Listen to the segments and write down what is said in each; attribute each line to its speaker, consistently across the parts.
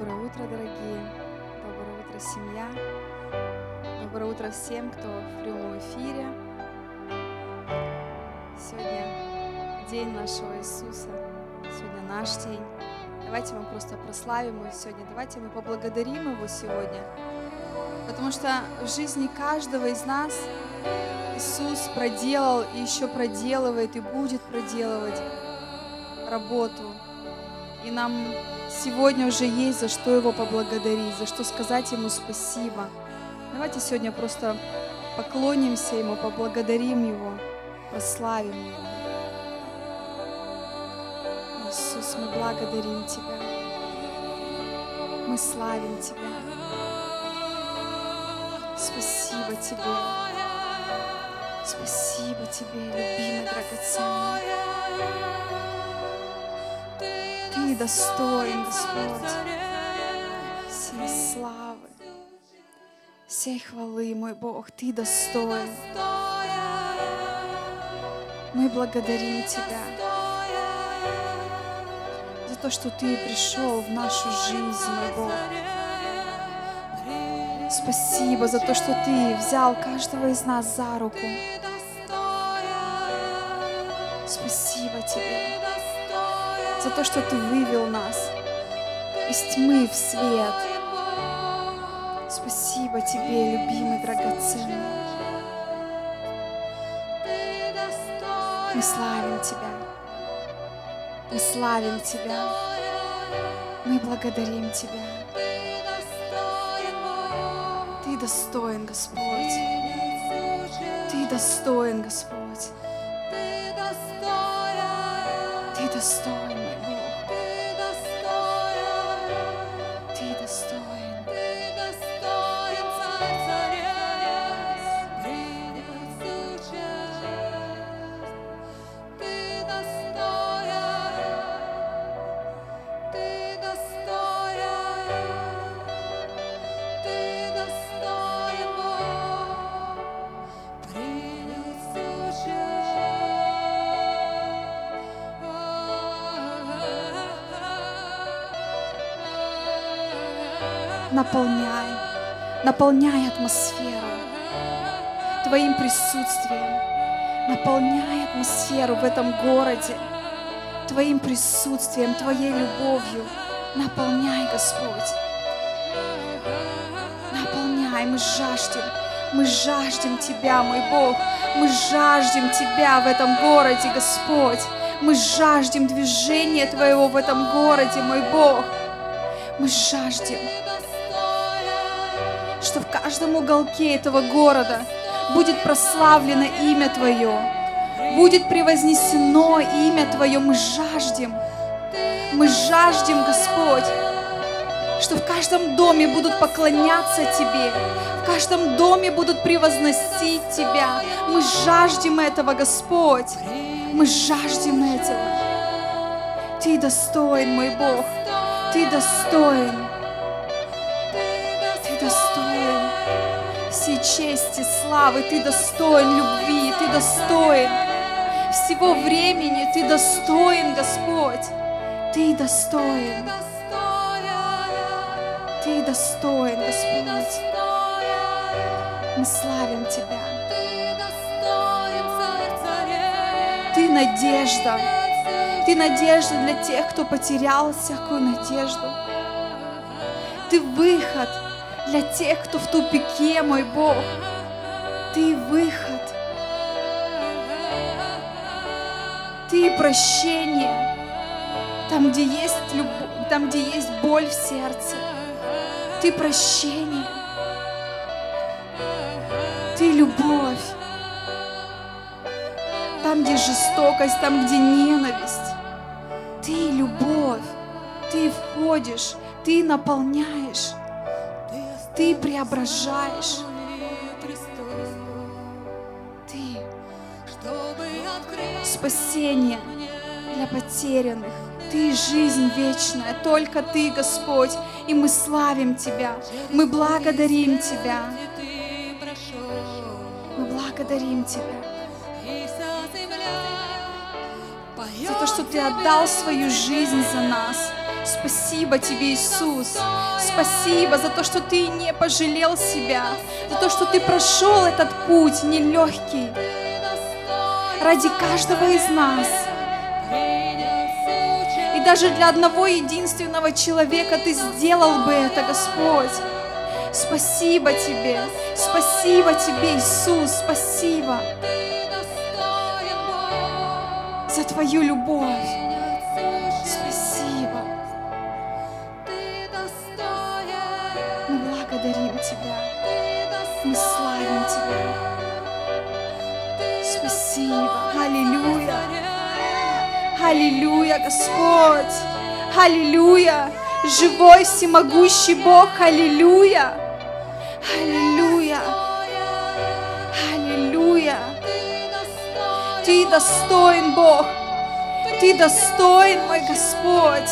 Speaker 1: Доброе утро, дорогие. Доброе утро, семья. Доброе утро всем, кто в прямом эфире. Сегодня день нашего Иисуса. Сегодня наш день. Давайте мы просто прославим Его сегодня. Давайте мы поблагодарим Его сегодня. Потому что в жизни каждого из нас Иисус проделал и еще проделывает и будет проделывать работу. И нам сегодня уже есть за что Его поблагодарить, за что сказать Ему спасибо. Давайте сегодня просто поклонимся Ему, поблагодарим Его, прославим Его. Иисус, мы благодарим Тебя. Мы славим Тебя. Спасибо Тебе. Спасибо Тебе, любимый, драгоценный. Ты достоин, Господь, всей славы, всей хвалы, мой Бог, Ты достоин. Мы благодарим Тебя за то, что Ты пришел в нашу жизнь, мой Бог. Спасибо за то, что Ты взял каждого из нас за руку. Спасибо Тебе за то, что Ты вывел нас из тьмы в свет. Спасибо Тебе, любимый, драгоценный. Мы славим Тебя. Мы славим Тебя. Мы благодарим Тебя. Ты достоин, Господь. Ты достоин, Господь. Ты достоин, мой Бог. Наполняй атмосферу Твоим присутствием. Наполняй атмосферу в этом городе Твоим присутствием, Твоей любовью. Наполняй, Господь. Наполняй, мы жаждем, мы жаждем Тебя, мой Бог. Мы жаждем Тебя в этом городе, Господь. Мы жаждем движения Твоего в этом городе, мой Бог. Мы жаждем, что в каждом уголке этого города будет прославлено имя Твое, будет превознесено имя Твое. Мы жаждем, мы жаждем, Господь, что в каждом доме будут поклоняться Тебе, в каждом доме будут превозносить Тебя. Мы жаждем этого, Господь. Мы жаждем этого. Ты достоин, мой Бог. Ты достоин. Всей чести, славы. Ты достоин любви. Ты достоин всего времени. Ты достоин, Господь. Ты достоин. Ты достоин, Господь. Мы славим Тебя. Ты надежда. Ты надежда для тех, кто потерял всякую надежду. Ты выход для тех, кто в тупике, мой Бог. Ты выход. Ты прощение. Там, где есть любовь, там, где есть боль в сердце. Ты прощение. Ты любовь. Там, где жестокость, там, где ненависть. Ты любовь. Ты входишь, ты наполняешь, ты преображаешь. Ты. Спасение для потерянных. Ты жизнь вечная, только Ты, Господь, и мы славим Тебя, мы благодарим Тебя, мы благодарим Тебя. За то, что Ты отдал свою жизнь за нас, Спасибо Тебе, Иисус. Спасибо за то, что Ты не пожалел себя, за то, что Ты прошел этот путь нелегкий ради каждого из нас. И даже для одного единственного человека Ты сделал бы это, Господь. Спасибо Тебе, спасибо Тебе, Иисус, спасибо за Твою любовь. Спасибо. Аллилуйя. Аллилуйя, Господь. Аллилуйя. Живой, всемогущий Бог. Аллилуйя. Аллилуйя. Аллилуйя. Ты достоин, Бог. Ты достоин, мой Господь.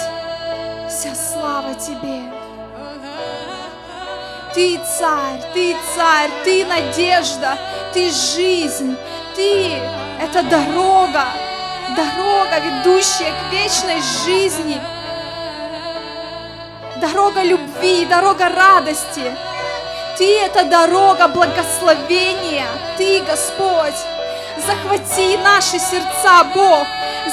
Speaker 1: Вся слава Тебе. Ты царь, ты царь, ты надежда, ты жизнь, ты — это дорога, дорога, ведущая к вечной жизни, дорога любви, дорога радости. Ты — это дорога благословения, Ты, Господь. Захвати наши сердца, Бог,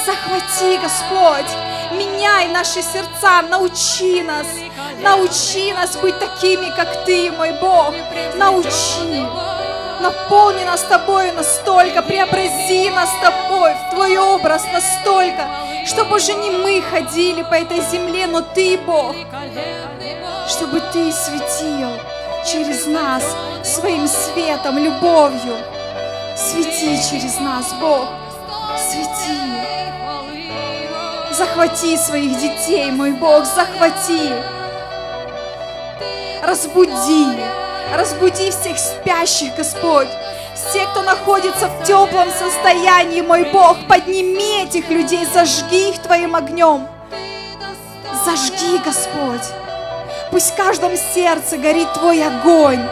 Speaker 1: захвати, Господь. Меняй наши сердца, научи нас, научи нас быть такими, как Ты, мой Бог. Научи. Наполни нас Тобой настолько, преобрази нас Тобой в Твой образ настолько, чтобы уже не мы ходили по этой земле, но Ты, Бог, чтобы Ты светил через нас своим светом, любовью. Свети через нас, Бог, свети. Захвати своих детей, мой Бог, захвати. Разбуди, разбуди всех спящих, Господь. Все, кто находится в теплом состоянии, мой Бог, подними этих людей, зажги их Твоим огнем. Зажги, Господь. Пусть в каждом сердце горит Твой огонь,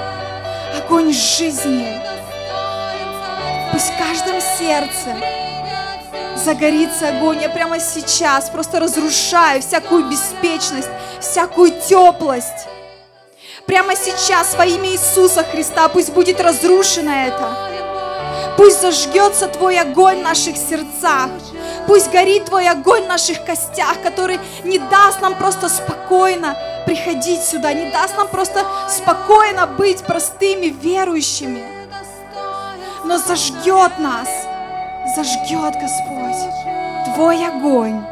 Speaker 1: огонь жизни. Пусть в каждом сердце загорится огонь. Я прямо сейчас просто разрушаю всякую беспечность, всякую теплость. Прямо сейчас во имя Иисуса Христа пусть будет разрушено это. Пусть зажгется Твой огонь в наших сердцах. Пусть горит Твой огонь в наших костях, который не даст нам просто спокойно приходить сюда, не даст нам просто спокойно быть простыми верующими, но зажгет нас, зажгет Господь Твой огонь,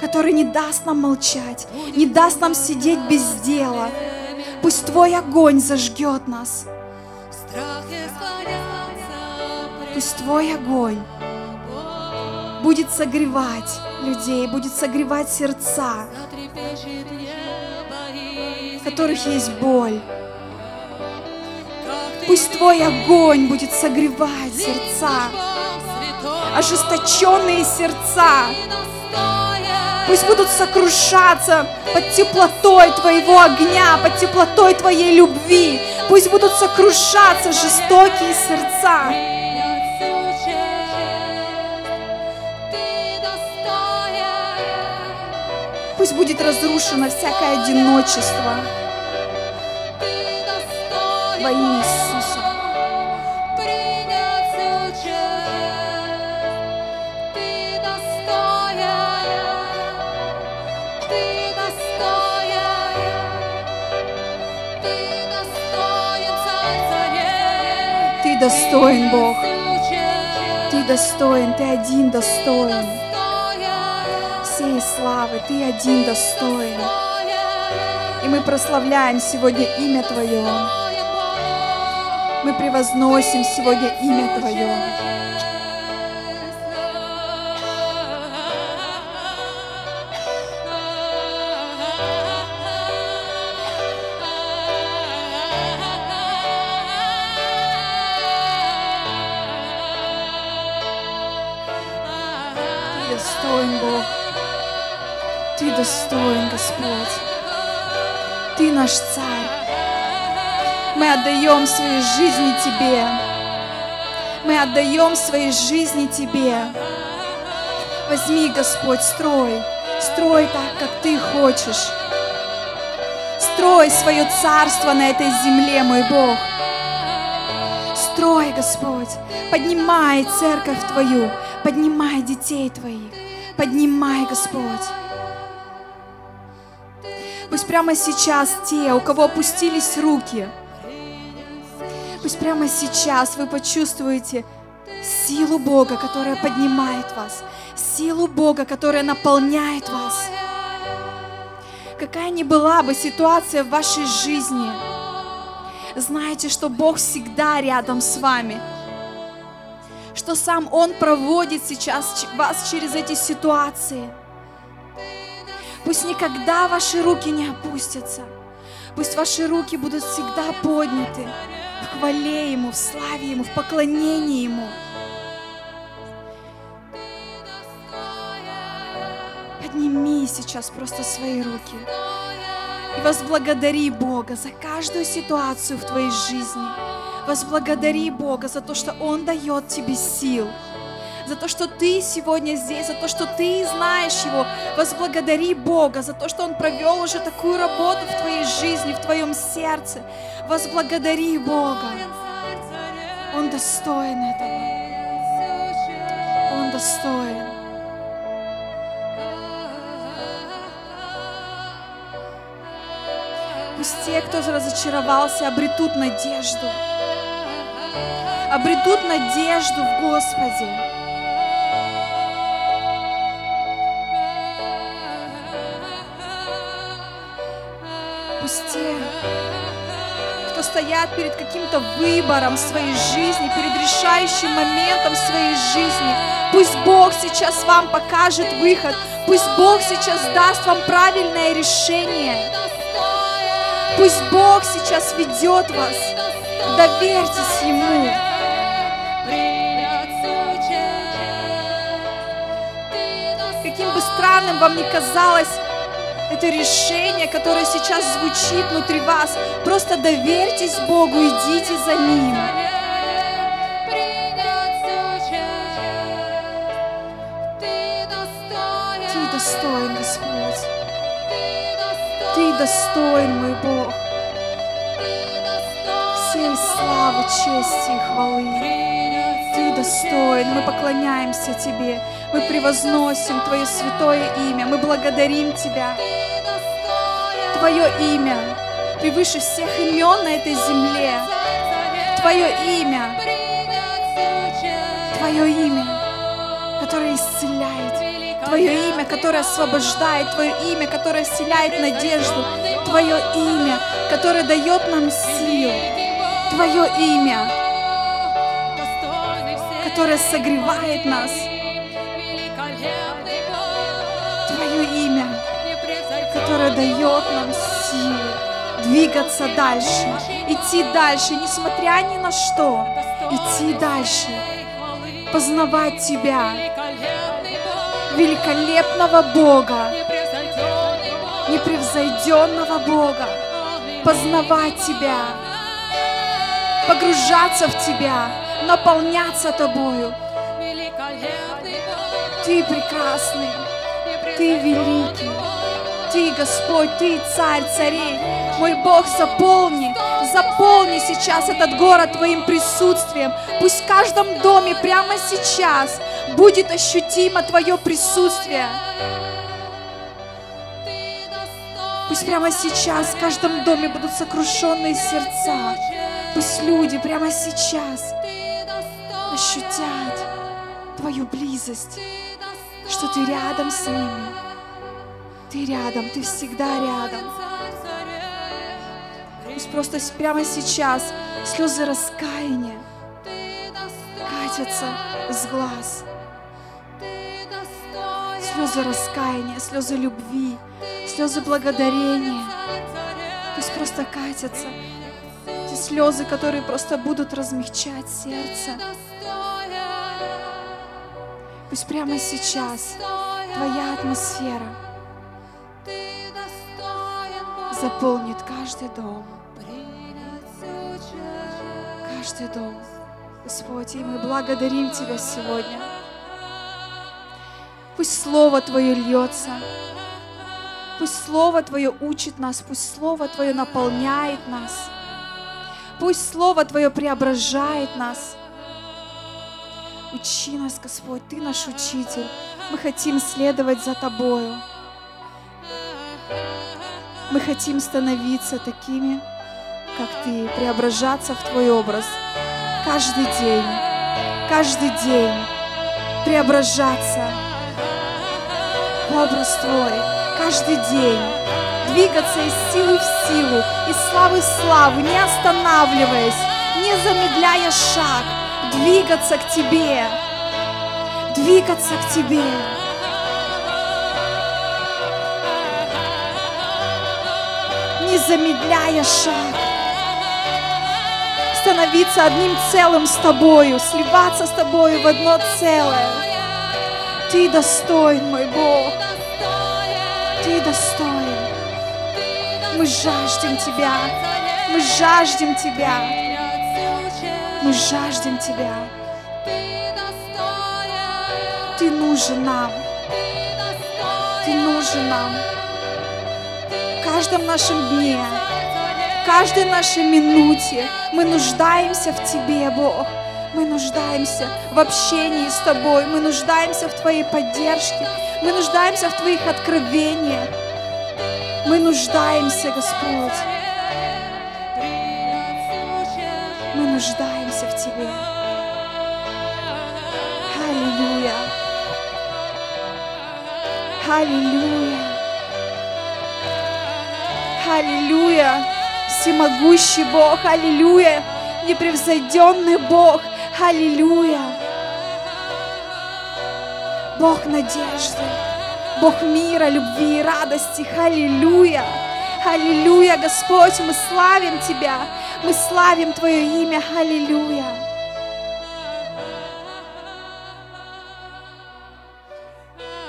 Speaker 1: который не даст нам молчать, не даст нам сидеть без дела. Пусть Твой огонь зажгет нас. Пусть Твой огонь будет согревать людей, будет согревать сердца, в которых есть боль. Пусть Твой огонь будет согревать сердца, ожесточенные сердца. Пусть будут сокрушаться под теплотой Твоего огня, под теплотой Твоей любви. Пусть будут сокрушаться жестокие сердца. Пусть будет разрушено всякое одиночество. Во имя достоин, Бог. Ты достоин, Ты один достоин всей славы. Ты один достоин. И мы прославляем сегодня имя Твое. Мы превозносим сегодня имя Твое. Свои жизни Тебе. Мы отдаем свои жизни Тебе. Возьми, Господь, строй Строй так, как ты хочешь. Строй свое царство на этой земле, мой Бог. Строй, Господь. Поднимай церковь Твою. Поднимай детей Твоих. Поднимай, Господь. Пусть прямо сейчас те, у кого опустились руки, пусть прямо сейчас вы почувствуете силу Бога, которая поднимает вас, силу Бога, которая наполняет вас. Какая ни была бы ситуация в вашей жизни, знайте, что Бог всегда рядом с вами, что сам Он проводит сейчас вас через эти ситуации – Пусть никогда ваши руки не опустятся. Пусть ваши руки будут всегда подняты хвале Ему, в славе Ему, в поклонении Ему. Подними сейчас просто свои руки и возблагодари Бога за каждую ситуацию в твоей жизни. Возблагодари Бога за то, что Он дает тебе сил за то, что ты сегодня здесь, за то, что ты знаешь Его. Возблагодари Бога за то, что Он провел уже такую работу в твоей жизни, в твоем сердце. Возблагодари Бога. Он достоин этого. Он достоин. Пусть те, кто разочаровался, обретут надежду. Обретут надежду в Господе. Стоят перед каким-то выбором своей жизни, перед решающим моментом своей жизни. Пусть Бог сейчас вам покажет выход. Пусть Бог сейчас даст вам правильное решение. Пусть Бог сейчас ведет вас. Доверьтесь Ему. Каким бы странным вам ни казалось это решение, которое сейчас звучит внутри вас. Просто доверьтесь Богу, идите за Ним. Ты достоин, Господь. Ты достоин, мой Бог. Всей славы, чести и хвалы. Достоин, мы поклоняемся Тебе, мы превозносим Твое святое имя, мы благодарим Тебя. Твое имя. Превыше всех имен на этой земле. Твое имя, Твое имя, которое исцеляет, Твое имя, которое освобождает, Твое имя, которое вселяет надежду, Твое имя, которое дает нам силу, Твое имя, которое согревает нас, которая дает нам силы двигаться дальше, идти дальше, несмотря ни на что, идти дальше, познавать Тебя, великолепного Бога, непревзойденного Бога, познавать Тебя, погружаться в Тебя, наполняться Тобою. Ты прекрасный, Ты великий. Ты, Господь, Ты царь царей. Мой Бог, заполни, заполни сейчас этот город Твоим присутствием. Пусть в каждом доме прямо сейчас будет ощутимо Твое присутствие. Пусть прямо сейчас в каждом доме будут сокрушенные сердца. Пусть люди прямо сейчас ощутят Твою близость, что Ты рядом с ними. Ты рядом, ты всегда рядом. Пусть просто прямо сейчас слезы раскаяния катятся из глаз. Слезы раскаяния, слезы любви, слезы благодарения. Пусть просто катятся эти слезы, которые просто будут размягчать сердце. Пусть прямо сейчас твоя атмосфера – заполнит каждый дом. Каждый дом. Господь, и мы благодарим Тебя сегодня. Пусть Слово Твое льется. Пусть Слово Твое учит нас, пусть Слово Твое наполняет нас. Пусть Слово Твое преображает нас. Учи нас, Господь, Ты наш учитель. Мы хотим следовать за Тобою. Мы хотим становиться такими, как Ты, преображаться в Твой образ. Каждый день, каждый день преображаться в образ Твой, каждый день двигаться из силы в силу, из славы в славу, не останавливаясь, не замедляя шаг, двигаться к Тебе, двигаться к Тебе. Замедляя шаг, становиться одним целым с Тобою, сливаться с Тобою в одно целое. Ты достоин, мой Бог. Ты достоин. Мы жаждем Тебя. Мы жаждем Тебя. Мы жаждем Тебя. Ты нужен нам. Ты нужен нам. Каждом нашем дне, в каждой нашей минуте мы нуждаемся в Тебе, Бог. Мы нуждаемся в общении с Тобой. Мы нуждаемся в Твоей поддержке. Мы нуждаемся в Твоих откровениях. Мы нуждаемся, Господь. Мы нуждаемся в Тебе. Аллилуйя. Аллилуйя. Аллилуйя. Всемогущий Бог. Аллилуйя. Непревзойденный Бог. Аллилуйя. Бог надежды. Бог мира, любви и радости. Аллилуйя. Аллилуйя, Господь, мы славим Тебя. Мы славим Твое имя. Аллилуйя.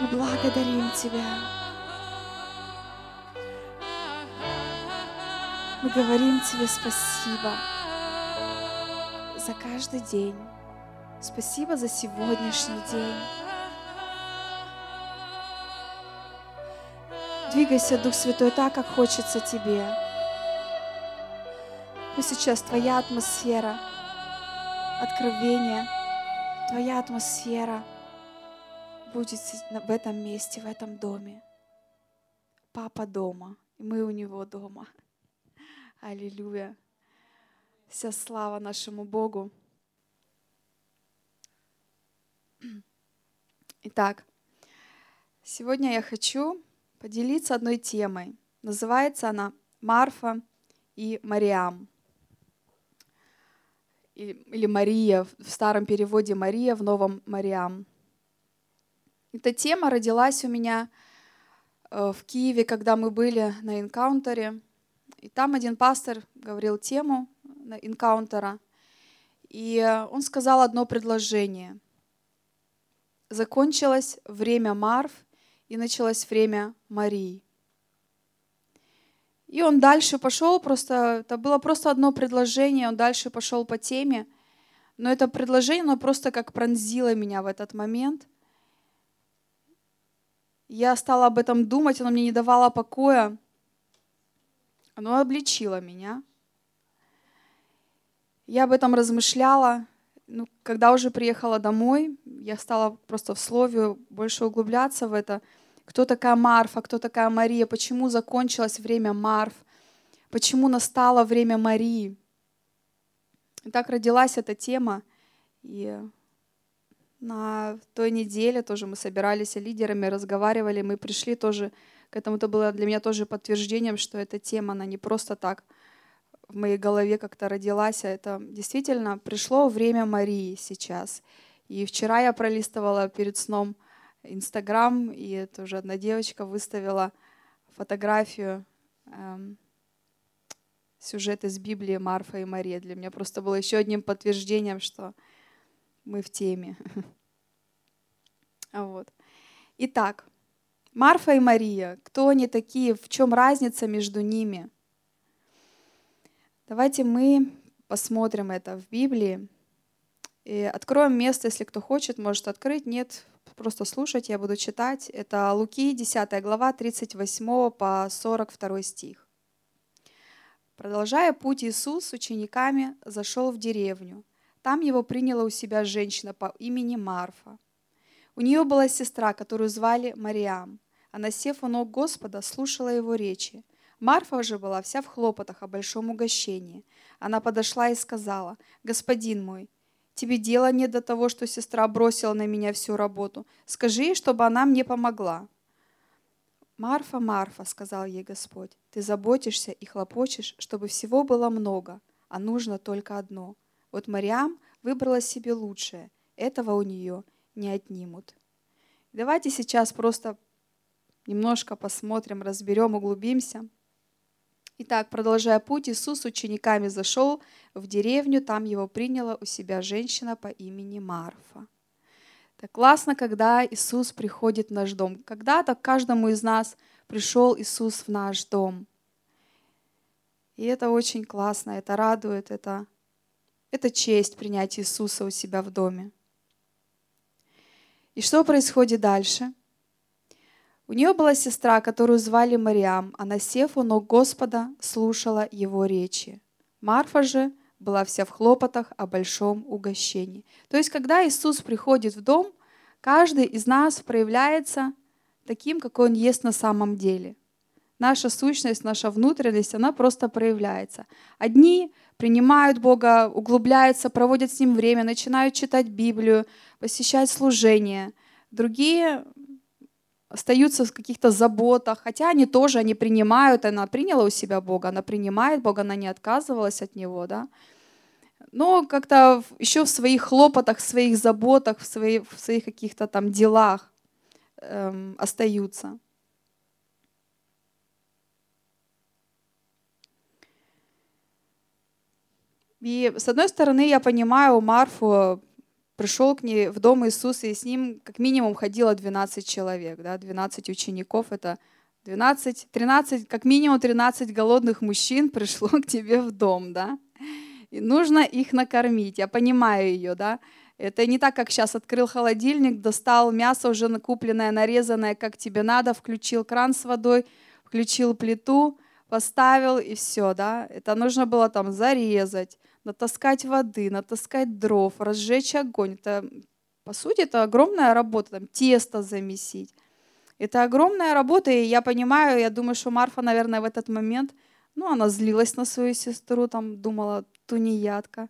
Speaker 1: Мы благодарим Тебя. Мы говорим Тебе спасибо за каждый день. Спасибо за сегодняшний день. Двигайся, Дух Святой, так, как хочется Тебе. Пусть сейчас Твоя атмосфера откровения, Твоя атмосфера будет в этом месте, в этом доме. Папа дома, и мы у Него дома. Аллилуйя. Вся слава нашему Богу. Итак, сегодня я хочу поделиться одной темой. Называется она «Марфа и Мариам». Или Мария, в старом переводе Мария, в новом Мариам. Эта тема родилась у меня э, в Киеве, когда мы были на энкаунтере. И там один пастор говорил тему энкаунтера. И он сказал одно предложение. Закончилось время Марф, и началось время Марии. И он дальше пошел, просто это было просто одно предложение, он дальше пошел по теме, но это предложение, оно просто как пронзило меня в этот момент. Я стала об этом думать, оно мне не давало покоя, оно обличило меня. Я об этом размышляла, ну, когда уже приехала домой, я стала просто в слове больше углубляться в это – кто такая Марфа, кто такая Мария, почему закончилось время Марф, почему настало время Марии. И так родилась эта тема. И на той неделе тоже мы собирались лидерами, разговаривали, мы пришли тоже к этому. Это было для меня тоже подтверждением, что эта тема, она не просто так в моей голове как-то родилась, а это действительно пришло время Марии сейчас. И вчера я пролистывала перед сном Инстаграм, и тоже одна девочка выставила фотографию эм, сюжет из Библии Марфа и Мария. Для меня просто было еще одним подтверждением, что мы в теме. Вот. Итак, Марфа и Мария, кто они такие, в чем разница между ними? Давайте мы посмотрим это в Библии. И откроем место, если кто хочет, может открыть. Нет, просто слушать, я буду читать. Это Луки, 10 глава, 38 по 42 стих. Продолжая путь, Иисус с учениками зашел в деревню. Там его приняла у себя женщина по имени Марфа. У нее была сестра, которую звали Мариам. Она, сев у ног Господа, слушала его речи. Марфа же была вся в хлопотах о большом угощении. Она подошла и сказала, «Господин мой, тебе дела нет до того, что сестра бросила на меня всю работу. Скажи ей, чтобы она мне помогла». «Марфа, Марфа», — сказал ей Господь, — «ты заботишься и хлопочешь, чтобы всего было много, а нужно только одно. Вот Мариам выбрала себе лучшее, этого у нее не отнимут». Давайте сейчас просто немножко посмотрим, разберем, углубимся. Итак, продолжая путь, Иисус с учениками зашел в деревню, там его приняла у себя женщина по имени Марфа. Так классно, когда Иисус приходит в наш дом. Когда-то каждому из нас пришел Иисус в наш дом. И это очень классно, это радует, это, это честь принять Иисуса у себя в доме. И что происходит дальше? У нее была сестра, которую звали Мариам. Она, сев у ног Господа, слушала его речи. Марфа же была вся в хлопотах о большом угощении. То есть, когда Иисус приходит в дом, каждый из нас проявляется таким, какой он есть на самом деле. Наша сущность, наша внутренность, она просто проявляется. Одни принимают Бога, углубляются, проводят с Ним время, начинают читать Библию, посещать служение. Другие остаются в каких-то заботах, хотя они тоже, они принимают, она приняла у себя Бога, она принимает Бога, она не отказывалась от Него, да, но как-то еще в своих хлопотах, в своих заботах, в своих, в своих каких-то там делах эм, остаются. И с одной стороны, я понимаю Марфу, пришел к ней в дом Иисуса, и с ним как минимум ходило 12 человек, да, 12 учеников, это 12, 13, как минимум 13 голодных мужчин пришло к тебе в дом, да, и нужно их накормить. Я понимаю ее, да. Это не так, как сейчас открыл холодильник, достал мясо уже накупленное, нарезанное, как тебе надо, включил кран с водой, включил плиту, поставил и все, да. Это нужно было там зарезать, натаскать воды, натаскать дров, разжечь огонь. Это, по сути, это огромная работа, там, тесто замесить. Это огромная работа, и я понимаю, я думаю, что Марфа, наверное, в этот момент, ну, она злилась на свою сестру, там, думала, тунеядка,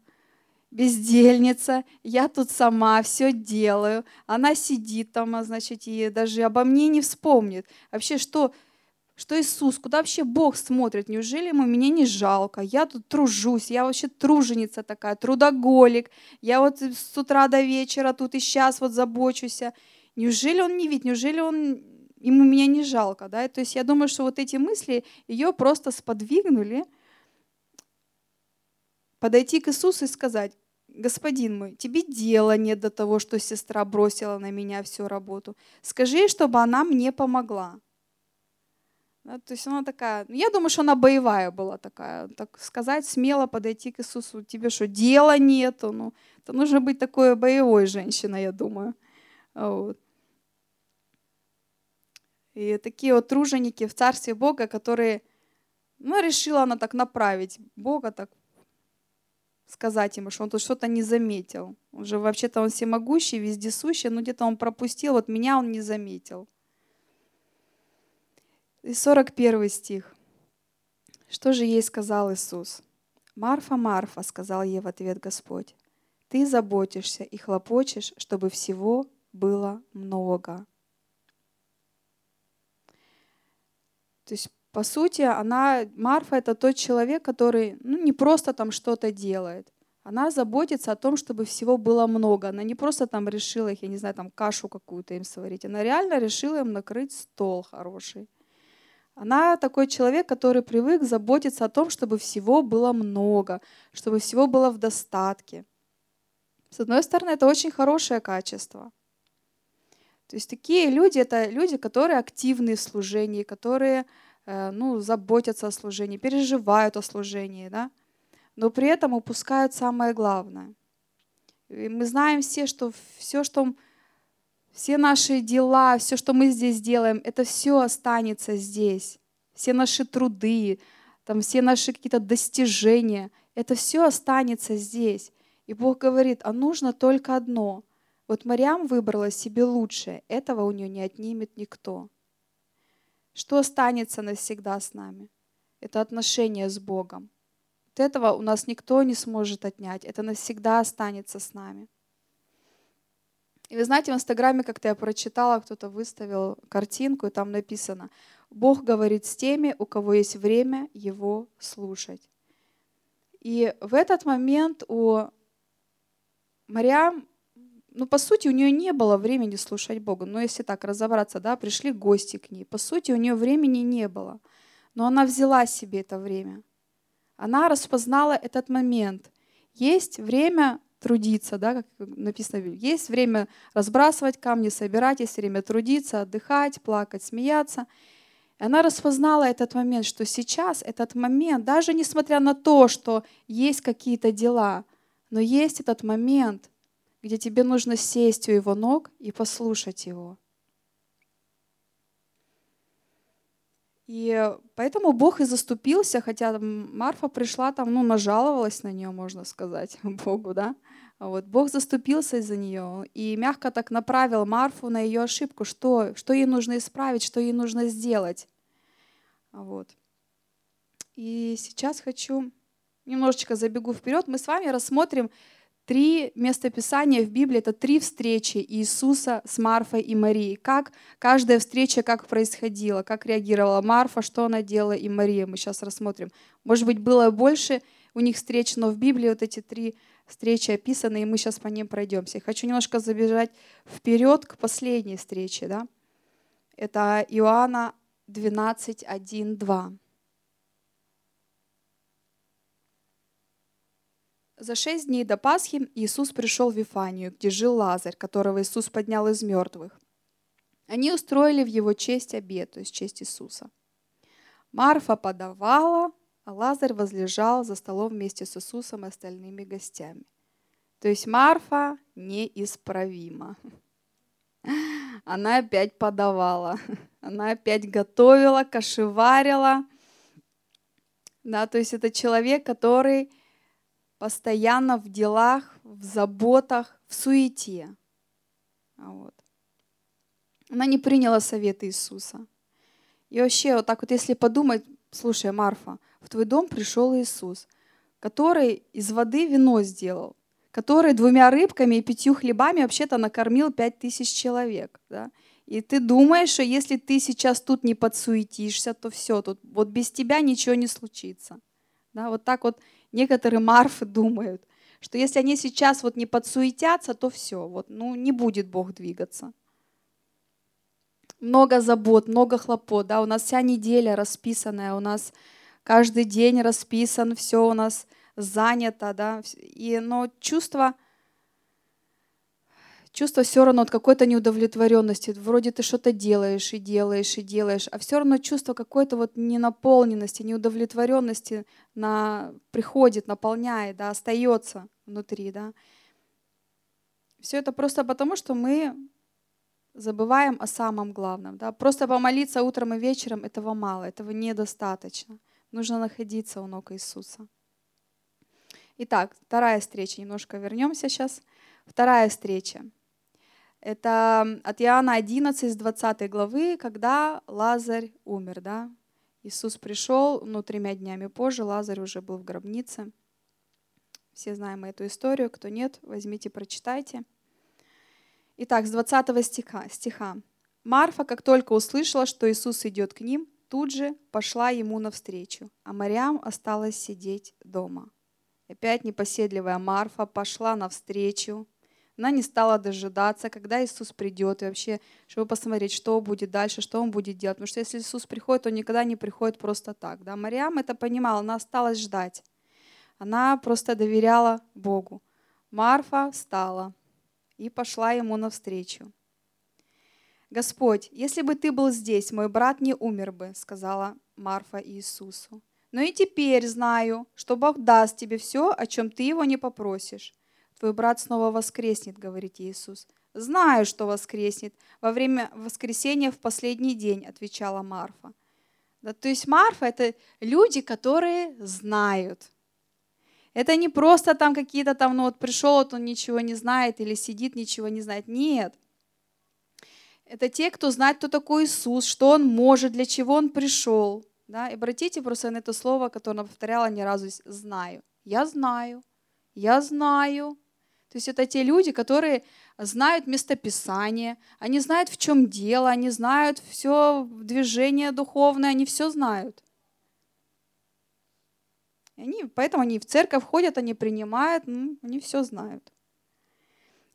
Speaker 1: бездельница, я тут сама все делаю. Она сидит там, а, значит, и даже обо мне не вспомнит. Вообще, что, что Иисус, куда вообще Бог смотрит? Неужели ему меня не жалко? Я тут тружусь, я вообще труженица такая, трудоголик. Я вот с утра до вечера тут и сейчас вот забочусь. Неужели он не видит? Неужели он ему меня не жалко? Да? То есть я думаю, что вот эти мысли ее просто сподвигнули – подойти к Иисусу и сказать, господин мой, тебе дела нет до того, что сестра бросила на меня всю работу. Скажи, чтобы она мне помогла. Да, то есть она такая, ну, я думаю, что она боевая была такая, так сказать, смело подойти к Иисусу. Тебе что, дела нету? Ну, это нужно быть такой боевой женщиной, я думаю. Вот. И такие вот труженики в Царстве Бога, которые, ну, решила она так направить Бога так сказать ему, что он тут что-то не заметил. Уже вообще-то он всемогущий, вездесущий, но где-то он пропустил, вот меня он не заметил. И 41 стих. Что же ей сказал Иисус? «Марфа, Марфа», — сказал ей в ответ Господь, «ты заботишься и хлопочешь, чтобы всего было много». То есть по сути, она, Марфа это тот человек, который ну, не просто там что-то делает. Она заботится о том, чтобы всего было много. Она не просто там решила их, я не знаю, там кашу какую-то им сварить. Она реально решила им накрыть стол хороший. Она такой человек, который привык заботиться о том, чтобы всего было много, чтобы всего было в достатке. С одной стороны, это очень хорошее качество. То есть такие люди — это люди, которые активны в служении, которые Э, ну, заботятся о служении, переживают о служении, да? но при этом упускают самое главное. И мы знаем все, что все, что все наши дела, все, что мы здесь делаем, это все останется здесь. Все наши труды, там все наши какие-то достижения, это все останется здесь. И Бог говорит, а нужно только одно. Вот Мариам выбрала себе лучшее, этого у нее не отнимет никто. Что останется навсегда с нами? Это отношение с Богом. Вот этого у нас никто не сможет отнять. Это навсегда останется с нами. И вы знаете, в Инстаграме как-то я прочитала, кто-то выставил картинку, и там написано, Бог говорит с теми, у кого есть время его слушать. И в этот момент у Мариам, ну, по сути, у нее не было времени слушать Бога. Но если так разобраться, да, пришли гости к ней. По сути, у нее времени не было. Но она взяла себе это время. Она распознала этот момент. Есть время трудиться, да, как написано. Есть время разбрасывать камни, собирать, есть время трудиться, отдыхать, плакать, смеяться. И она распознала этот момент, что сейчас этот момент, даже несмотря на то, что есть какие-то дела, но есть этот момент, где тебе нужно сесть у его ног и послушать его. И поэтому Бог и заступился, хотя Марфа пришла там, ну, нажаловалась на нее, можно сказать, Богу, да. А вот Бог заступился из-за нее и мягко так направил Марфу на ее ошибку, что, что ей нужно исправить, что ей нужно сделать. Вот. И сейчас хочу немножечко забегу вперед. Мы с вами рассмотрим три местописания в Библии, это три встречи Иисуса с Марфой и Марией. Как каждая встреча, как происходила, как реагировала Марфа, что она делала и Мария. Мы сейчас рассмотрим. Может быть, было больше у них встреч, но в Библии вот эти три встречи описаны, и мы сейчас по ним пройдемся. Хочу немножко забежать вперед к последней встрече. Да? Это Иоанна 12, 1, 2. За шесть дней до Пасхи Иисус пришел в Вифанию, где жил Лазарь, которого Иисус поднял из мертвых. Они устроили в его честь обед, то есть честь Иисуса. Марфа подавала, а Лазарь возлежал за столом вместе с Иисусом и остальными гостями. То есть Марфа неисправима. Она опять подавала, она опять готовила, кошеварила. Да, то есть это человек, который постоянно в делах, в заботах, в суете. А вот. Она не приняла совет Иисуса. И вообще, вот так вот, если подумать, слушай, Марфа, в твой дом пришел Иисус, который из воды вино сделал, который двумя рыбками и пятью хлебами вообще-то накормил пять тысяч человек. Да? И ты думаешь, что если ты сейчас тут не подсуетишься, то все, тут вот без тебя ничего не случится. Да, вот так вот некоторые марфы думают, что если они сейчас вот не подсуетятся, то все, вот, ну не будет Бог двигаться. Много забот, много хлопот, да, у нас вся неделя расписанная, у нас каждый день расписан, все у нас занято, да, и, но чувство, чувство все равно от какой-то неудовлетворенности. Вроде ты что-то делаешь и делаешь и делаешь, а все равно чувство какой-то вот ненаполненности, неудовлетворенности на, приходит, наполняет, да, остается внутри. Да. Все это просто потому, что мы забываем о самом главном. Да. Просто помолиться утром и вечером этого мало, этого недостаточно. Нужно находиться у ног Иисуса. Итак, вторая встреча. Немножко вернемся сейчас. Вторая встреча. Это от Иоанна 11, с 20 главы, когда Лазарь умер. Да? Иисус пришел, но тремя днями позже Лазарь уже был в гробнице. Все знаем эту историю. Кто нет, возьмите, прочитайте. Итак, с 20 стиха. стиха. Марфа, как только услышала, что Иисус идет к ним, тут же пошла ему навстречу, а Мариам осталась сидеть дома. Опять непоседливая Марфа пошла навстречу она не стала дожидаться, когда Иисус придет, и вообще, чтобы посмотреть, что будет дальше, что Он будет делать. Потому что если Иисус приходит, он никогда не приходит просто так. Да? Мариам это понимала, она осталась ждать. Она просто доверяла Богу. Марфа встала и пошла ему навстречу. «Господь, если бы ты был здесь, мой брат не умер бы», сказала Марфа Иисусу. «Но и теперь знаю, что Бог даст тебе все, о чем ты его не попросишь. твой брат снова воскреснет, говорит Иисус. Знаю, что воскреснет. Во время воскресения в последний день, отвечала Марфа. Да, то есть Марфа — это люди, которые знают. Это не просто там какие-то там, ну вот пришел, вот он ничего не знает или сидит, ничего не знает. Нет. Это те, кто знает, кто такой Иисус, что Он может, для чего Он пришел. Да? И обратите просто на это слово, которое она повторяла ни разу, знаю. Я знаю, я знаю. То есть это те люди, которые знают местописание, они знают, в чем дело, они знают все движение духовное, они все знают. И они, поэтому они в церковь ходят, они принимают, ну, они все знают.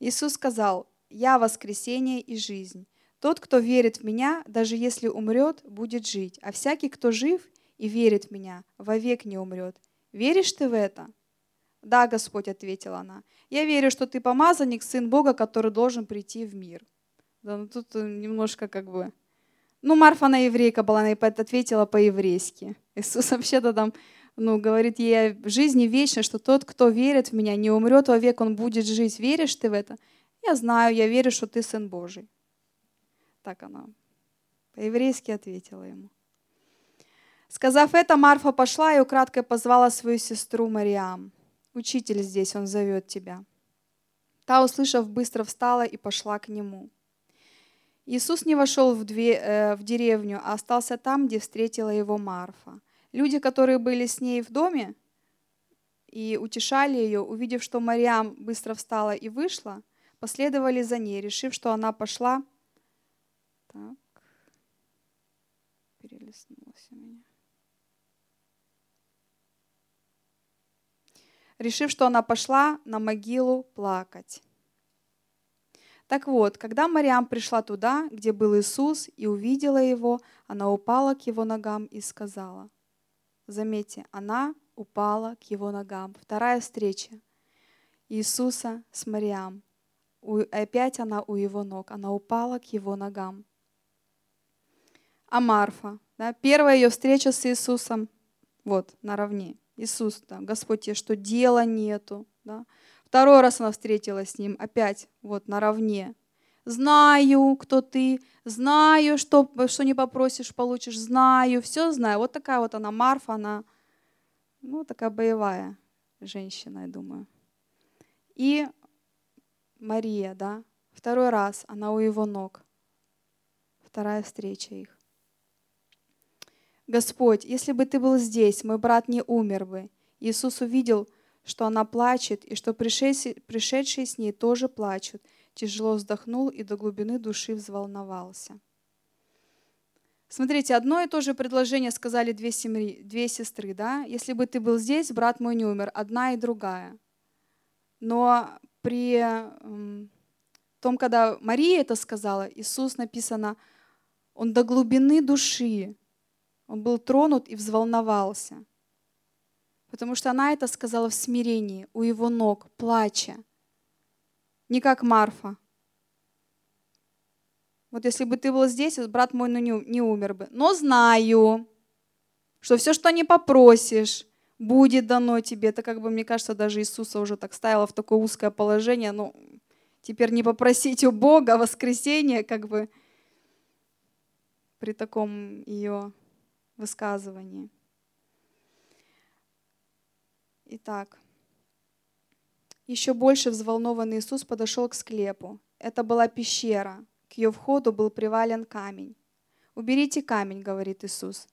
Speaker 1: Иисус сказал, «Я воскресение и жизнь. Тот, кто верит в Меня, даже если умрет, будет жить, а всякий, кто жив и верит в Меня, вовек не умрет. Веришь ты в это?» «Да, Господь», — ответила она. «Я верю, что ты помазанник, сын Бога, который должен прийти в мир». Да, ну тут немножко как бы... Ну, Марфа, она еврейка была, она ответила по-еврейски. Иисус вообще-то там ну, говорит ей о жизни вечной, что тот, кто верит в меня, не умрет вовек, он будет жить. Веришь ты в это? Я знаю, я верю, что ты Сын Божий. Так она по-еврейски ответила ему. Сказав это, Марфа пошла и украдкой позвала свою сестру Мариам. «Учитель здесь, он зовет тебя». Та, услышав, быстро встала и пошла к нему. Иисус не вошел в, две, э, в деревню, а остался там, где встретила его Марфа. Люди, которые были с ней в доме и утешали ее, увидев, что Мариам быстро встала и вышла, последовали за ней, решив, что она пошла. Так, перелистнулась у меня. решив, что она пошла на могилу плакать. Так вот, когда Мариам пришла туда, где был Иисус, и увидела его, она упала к его ногам и сказала. Заметьте, она упала к его ногам. Вторая встреча Иисуса с Мариам. Опять она у его ног. Она упала к его ногам. А Марфа, да, первая ее встреча с Иисусом, вот, наравне. Иисус, да, Господь что дела нету. Да? Второй раз она встретилась с ним, опять вот наравне. Знаю, кто ты, знаю, что, что не попросишь, получишь, знаю, все знаю. Вот такая вот она, Марфа, она, ну, такая боевая женщина, я думаю. И Мария, да, второй раз она у его ног. Вторая встреча их. Господь, если бы ты был здесь, мой брат не умер бы. Иисус увидел, что она плачет, и что пришедшие с ней тоже плачут. Тяжело вздохнул и до глубины души взволновался. Смотрите, одно и то же предложение сказали две, семьи, две сестры. Да? Если бы ты был здесь, брат мой не умер. Одна и другая. Но при эм, том, когда Мария это сказала, Иисус написано, он до глубины души он был тронут и взволновался, потому что она это сказала в смирении, у его ног, плача. Не как Марфа. Вот если бы ты был здесь, брат мой ну, не, умер бы. Но знаю, что все, что не попросишь, будет дано тебе. Это как бы, мне кажется, даже Иисуса уже так ставило в такое узкое положение. Ну, теперь не попросить у Бога воскресения, как бы при таком ее высказывании. Итак, еще больше взволнованный Иисус подошел к склепу. Это была пещера. К ее входу был привален камень. «Уберите камень», — говорит Иисус.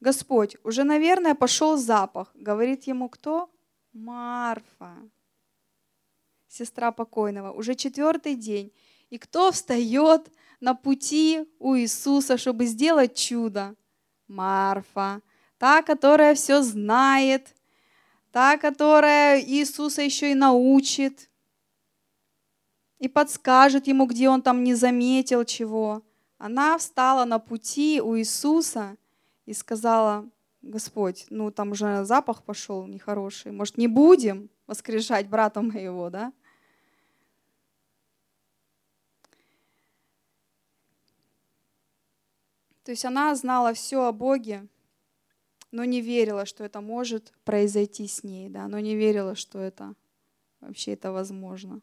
Speaker 1: «Господь, уже, наверное, пошел запах», — говорит ему кто? Марфа, сестра покойного. Уже четвертый день. И кто встает на пути у Иисуса, чтобы сделать чудо? Марфа, та, которая все знает, та, которая Иисуса еще и научит и подскажет ему, где он там не заметил чего. Она встала на пути у Иисуса и сказала, Господь, ну там уже запах пошел нехороший, может не будем воскрешать брата моего, да? То есть она знала все о Боге, но не верила, что это может произойти с ней, да, но не верила, что это вообще это возможно.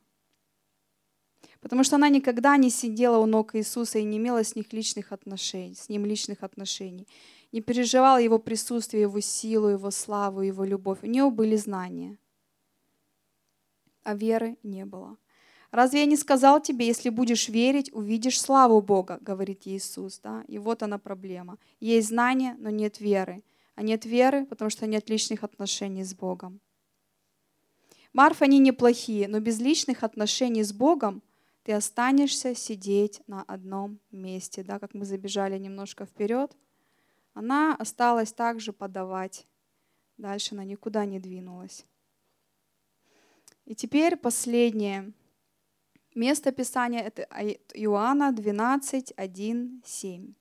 Speaker 1: Потому что она никогда не сидела у ног Иисуса и не имела с них личных отношений, с ним личных отношений. Не переживала его присутствие, его силу, его славу, его любовь. У нее были знания, а веры не было. Разве я не сказал тебе, если будешь верить, увидишь славу Бога, говорит Иисус. Да? И вот она проблема. Есть знания, но нет веры. А нет веры, потому что нет личных отношений с Богом. Марф, они неплохие, но без личных отношений с Богом ты останешься сидеть на одном месте. Да? Как мы забежали немножко вперед, она осталась также подавать. Дальше она никуда не двинулась. И теперь последнее – Место Писания это Иоанна 12, 1, 7.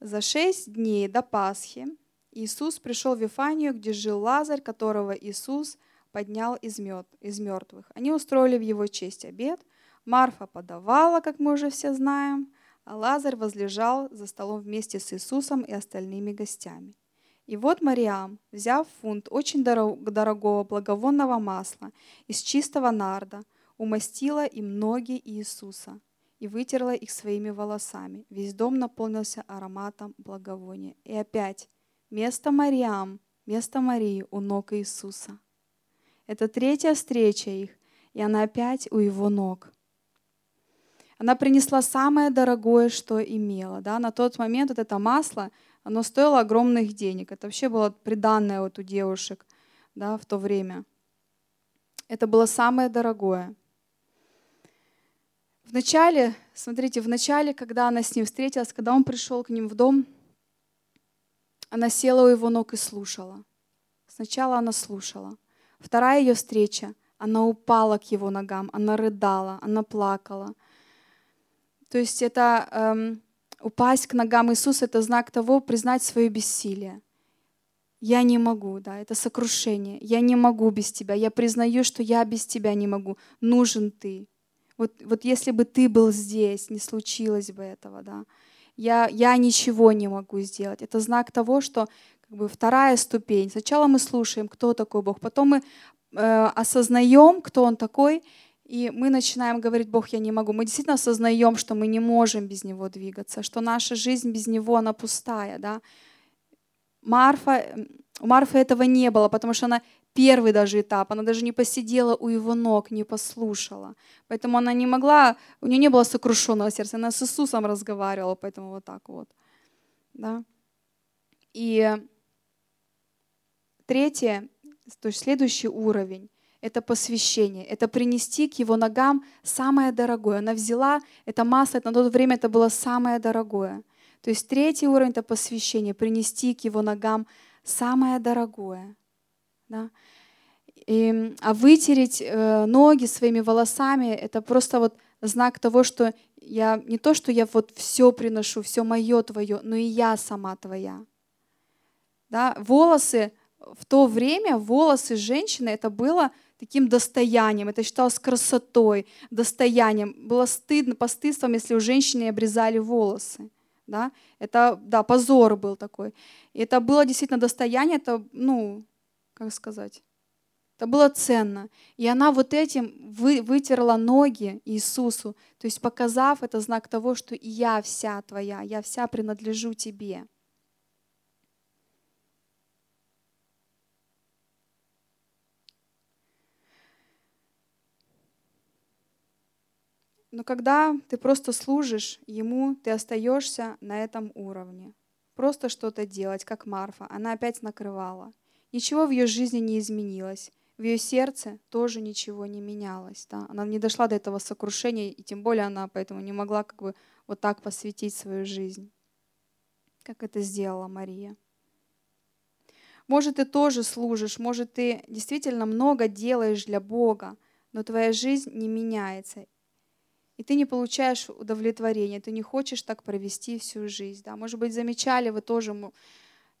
Speaker 1: За шесть дней до Пасхи Иисус пришел в Вифанию, где жил Лазарь, которого Иисус поднял из мертвых. Они устроили в его честь обед. Марфа подавала, как мы уже все знаем, а Лазарь возлежал за столом вместе с Иисусом и остальными гостями. И вот Мариам, взяв фунт очень дорогого благовонного масла из чистого нарда, умастила им ноги Иисуса и вытерла их своими волосами. Весь дом наполнился ароматом благовония. И опять место Мариам, место Марии у ног Иисуса. Это третья встреча их, и она опять у его ног. Она принесла самое дорогое, что имела. Да? На тот момент вот это масло – оно стоило огромных денег. Это вообще было приданное вот у девушек да, в то время. Это было самое дорогое. В начале, смотрите, в начале, когда она с ним встретилась, когда он пришел к ним в дом, она села у его ног и слушала. Сначала она слушала. Вторая ее встреча, она упала к его ногам, она рыдала, она плакала. То есть это эм, упасть к ногам Иисуса — это знак того, признать свое бессилие. Я не могу, да, это сокрушение. Я не могу без тебя. Я признаю, что я без тебя не могу. Нужен ты. Вот, вот если бы ты был здесь, не случилось бы этого, да. Я, я ничего не могу сделать. Это знак того, что как бы вторая ступень. Сначала мы слушаем, кто такой Бог, потом мы э, осознаем, кто Он такой, и мы начинаем говорить, Бог, я не могу. Мы действительно осознаем, что мы не можем без Него двигаться, что наша жизнь без Него, она пустая. Да? Марфа, у Марфы этого не было, потому что она первый даже этап, она даже не посидела у его ног, не послушала. Поэтому она не могла, у нее не было сокрушенного сердца, она с Иисусом разговаривала, поэтому вот так вот. Да? И третье, то есть следующий уровень, это посвящение, это принести к его ногам самое дорогое. Она взяла это масло, это на то время это было самое дорогое. То есть третий уровень — это посвящение, принести к его ногам самое дорогое. Да? И, а вытереть э, ноги своими волосами — это просто вот знак того, что я не то, что я вот все приношу, все мое твое, но и я сама твоя. Да? Волосы в то время, волосы женщины — это было — таким достоянием. Это считалось красотой, достоянием. Было стыдно, постыдством, если у женщины обрезали волосы. Да? Это, да, позор был такой. И это было действительно достояние, это, ну, как сказать, это было ценно. И она вот этим вы, вытерла ноги Иисусу, то есть показав это знак того, что я вся твоя, я вся принадлежу тебе. Но когда ты просто служишь Ему, ты остаешься на этом уровне. Просто что-то делать, как Марфа. Она опять накрывала. Ничего в ее жизни не изменилось. В ее сердце тоже ничего не менялось. Да? Она не дошла до этого сокрушения, и тем более она поэтому не могла как бы вот так посвятить свою жизнь, как это сделала Мария. Может, ты тоже служишь, может, ты действительно много делаешь для Бога, но твоя жизнь не меняется и ты не получаешь удовлетворения, ты не хочешь так провести всю жизнь. Да? Может быть, замечали вы тоже,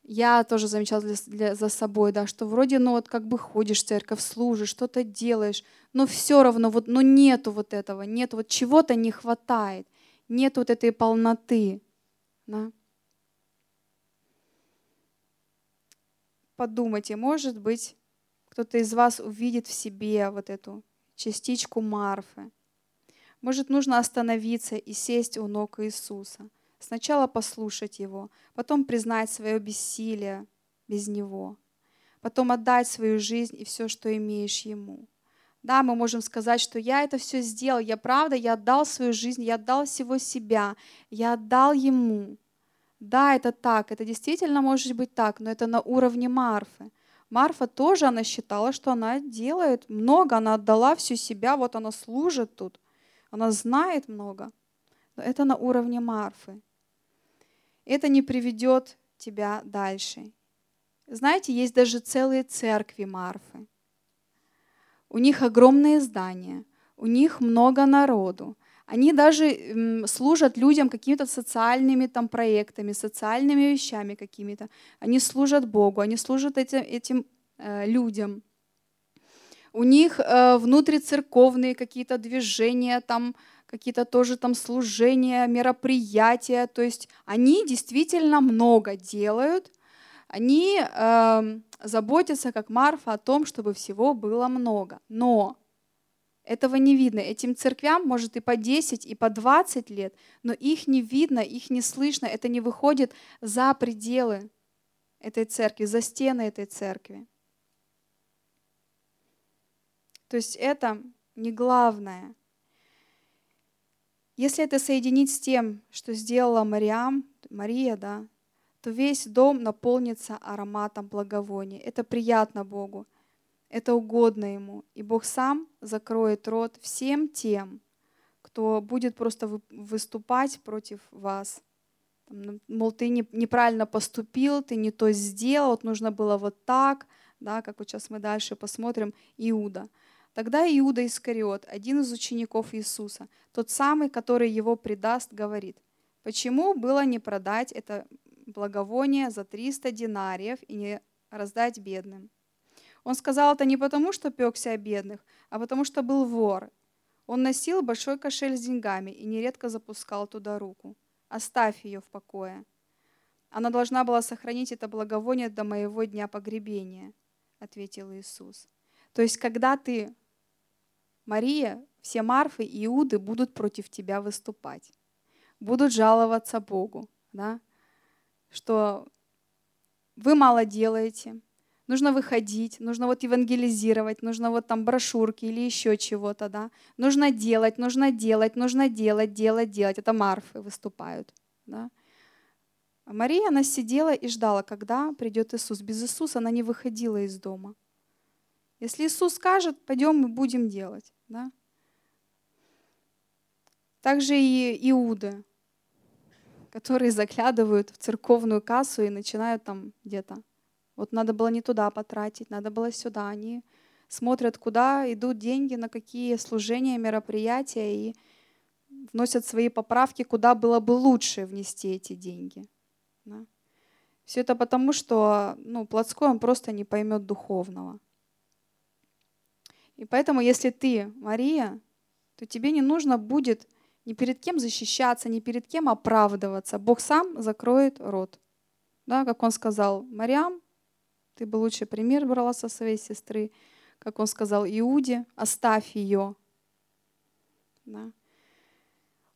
Speaker 1: я тоже замечала для, для, за собой, да, что вроде, ну вот как бы ходишь в церковь, служишь, что-то делаешь, но все равно вот, ну нету вот этого, нет вот чего-то не хватает, нет вот этой полноты. Да? Подумайте, может быть, кто-то из вас увидит в себе вот эту частичку Марфы. Может, нужно остановиться и сесть у ног Иисуса. Сначала послушать Его, потом признать свое бессилие без Него, потом отдать свою жизнь и все, что имеешь Ему. Да, мы можем сказать, что я это все сделал, я правда, я отдал свою жизнь, я отдал всего себя, я отдал Ему. Да, это так, это действительно может быть так, но это на уровне Марфы. Марфа тоже, она считала, что она делает много, она отдала всю себя, вот она служит тут. Она знает много, но это на уровне Марфы. Это не приведет тебя дальше. Знаете, есть даже целые церкви Марфы. У них огромные здания, у них много народу. Они даже служат людям какими-то социальными там проектами, социальными вещами какими-то. Они служат Богу, они служат этим, этим э, людям у них э, внутрицерковные какие-то движения, там какие-то тоже там служения, мероприятия. То есть они действительно много делают. Они э, заботятся, как Марфа, о том, чтобы всего было много. Но этого не видно. Этим церквям может и по 10, и по 20 лет, но их не видно, их не слышно, это не выходит за пределы этой церкви, за стены этой церкви. То есть это не главное. Если это соединить с тем, что сделала Мариам, Мария, да, то весь дом наполнится ароматом благовония. Это приятно Богу, это угодно Ему. И Бог сам закроет рот всем тем, кто будет просто выступать против вас. Ну, мол, ты неправильно поступил, ты не то сделал, вот нужно было вот так, да, как вот сейчас мы дальше посмотрим, Иуда – Тогда Иуда Искариот, один из учеников Иисуса, тот самый, который его предаст, говорит, почему было не продать это благовоние за 300 динариев и не раздать бедным? Он сказал это не потому, что пекся о бедных, а потому что был вор. Он носил большой кошель с деньгами и нередко запускал туда руку. Оставь ее в покое. Она должна была сохранить это благовоние до моего дня погребения, ответил Иисус. То есть, когда ты Мария, все Марфы и Иуды будут против тебя выступать, будут жаловаться Богу, да, что вы мало делаете, нужно выходить, нужно вот евангелизировать, нужно вот там брошюрки или еще чего-то, да, нужно делать, нужно делать, нужно делать, делать, делать. Это Марфы выступают, да. А Мария, она сидела и ждала, когда придет Иисус. Без Иисуса она не выходила из дома. Если Иисус скажет, пойдем мы будем делать. Да? Также и Иуды, которые заглядывают в церковную кассу и начинают там где-то. Вот надо было не туда потратить, надо было сюда. Они смотрят, куда идут деньги, на какие служения, мероприятия и вносят свои поправки, куда было бы лучше внести эти деньги. Да? Все это потому, что ну, плотской он просто не поймет духовного. И поэтому, если ты Мария, то тебе не нужно будет ни перед кем защищаться, ни перед кем оправдываться. Бог сам закроет рот. Да, как он сказал, Мариам, ты бы лучший пример брала со своей сестры. Как он сказал Иуде, оставь ее. Да.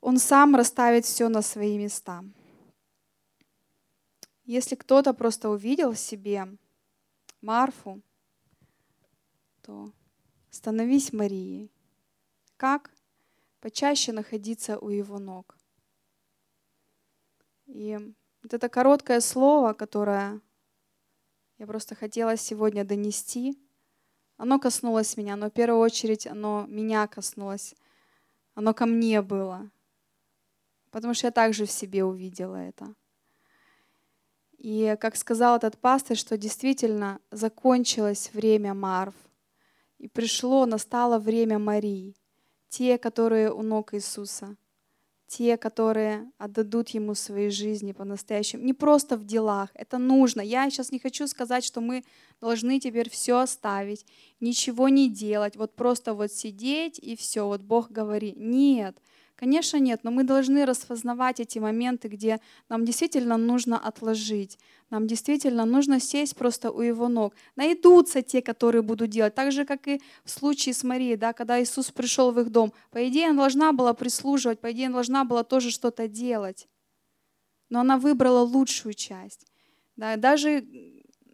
Speaker 1: Он сам расставит все на свои места. Если кто-то просто увидел в себе Марфу, то Становись Марией. Как? Почаще находиться у Его ног. И вот это короткое слово, которое я просто хотела сегодня донести, оно коснулось меня, но в первую очередь оно меня коснулось, оно ко мне было, потому что я также в себе увидела это. И как сказал этот пастор, что действительно закончилось время Марв, и пришло, настало время Марии, те, которые у ног Иисуса, те, которые отдадут Ему свои жизни по-настоящему. Не просто в делах, это нужно. Я сейчас не хочу сказать, что мы должны теперь все оставить, ничего не делать, вот просто вот сидеть и все, вот Бог говорит. Нет, Конечно, нет, но мы должны распознавать эти моменты, где нам действительно нужно отложить, нам действительно нужно сесть просто у Его ног. Найдутся те, которые будут делать, так же, как и в случае с Марией, да, когда Иисус пришел в их дом. По идее, она должна была прислуживать, по идее, она должна была тоже что-то делать. Но она выбрала лучшую часть. Да, даже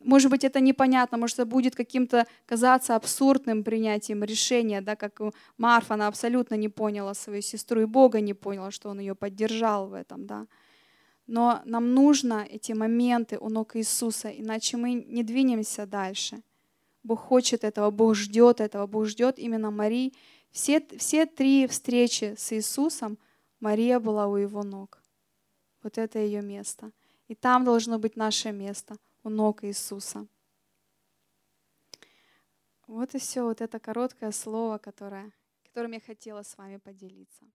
Speaker 1: может быть, это непонятно, может, это будет каким-то казаться абсурдным принятием решения, да, как Марфа, она абсолютно не поняла свою сестру, и Бога не поняла, что Он ее поддержал в этом, да. Но нам нужно эти моменты у ног Иисуса, иначе мы не двинемся дальше. Бог хочет этого, Бог ждет этого, Бог ждет именно Марии. Все, все три встречи с Иисусом Мария была у Его ног. Вот это ее место. И там должно быть наше место – у ног Иисуса. Вот и все, вот это короткое слово, которое, которым я хотела с вами поделиться.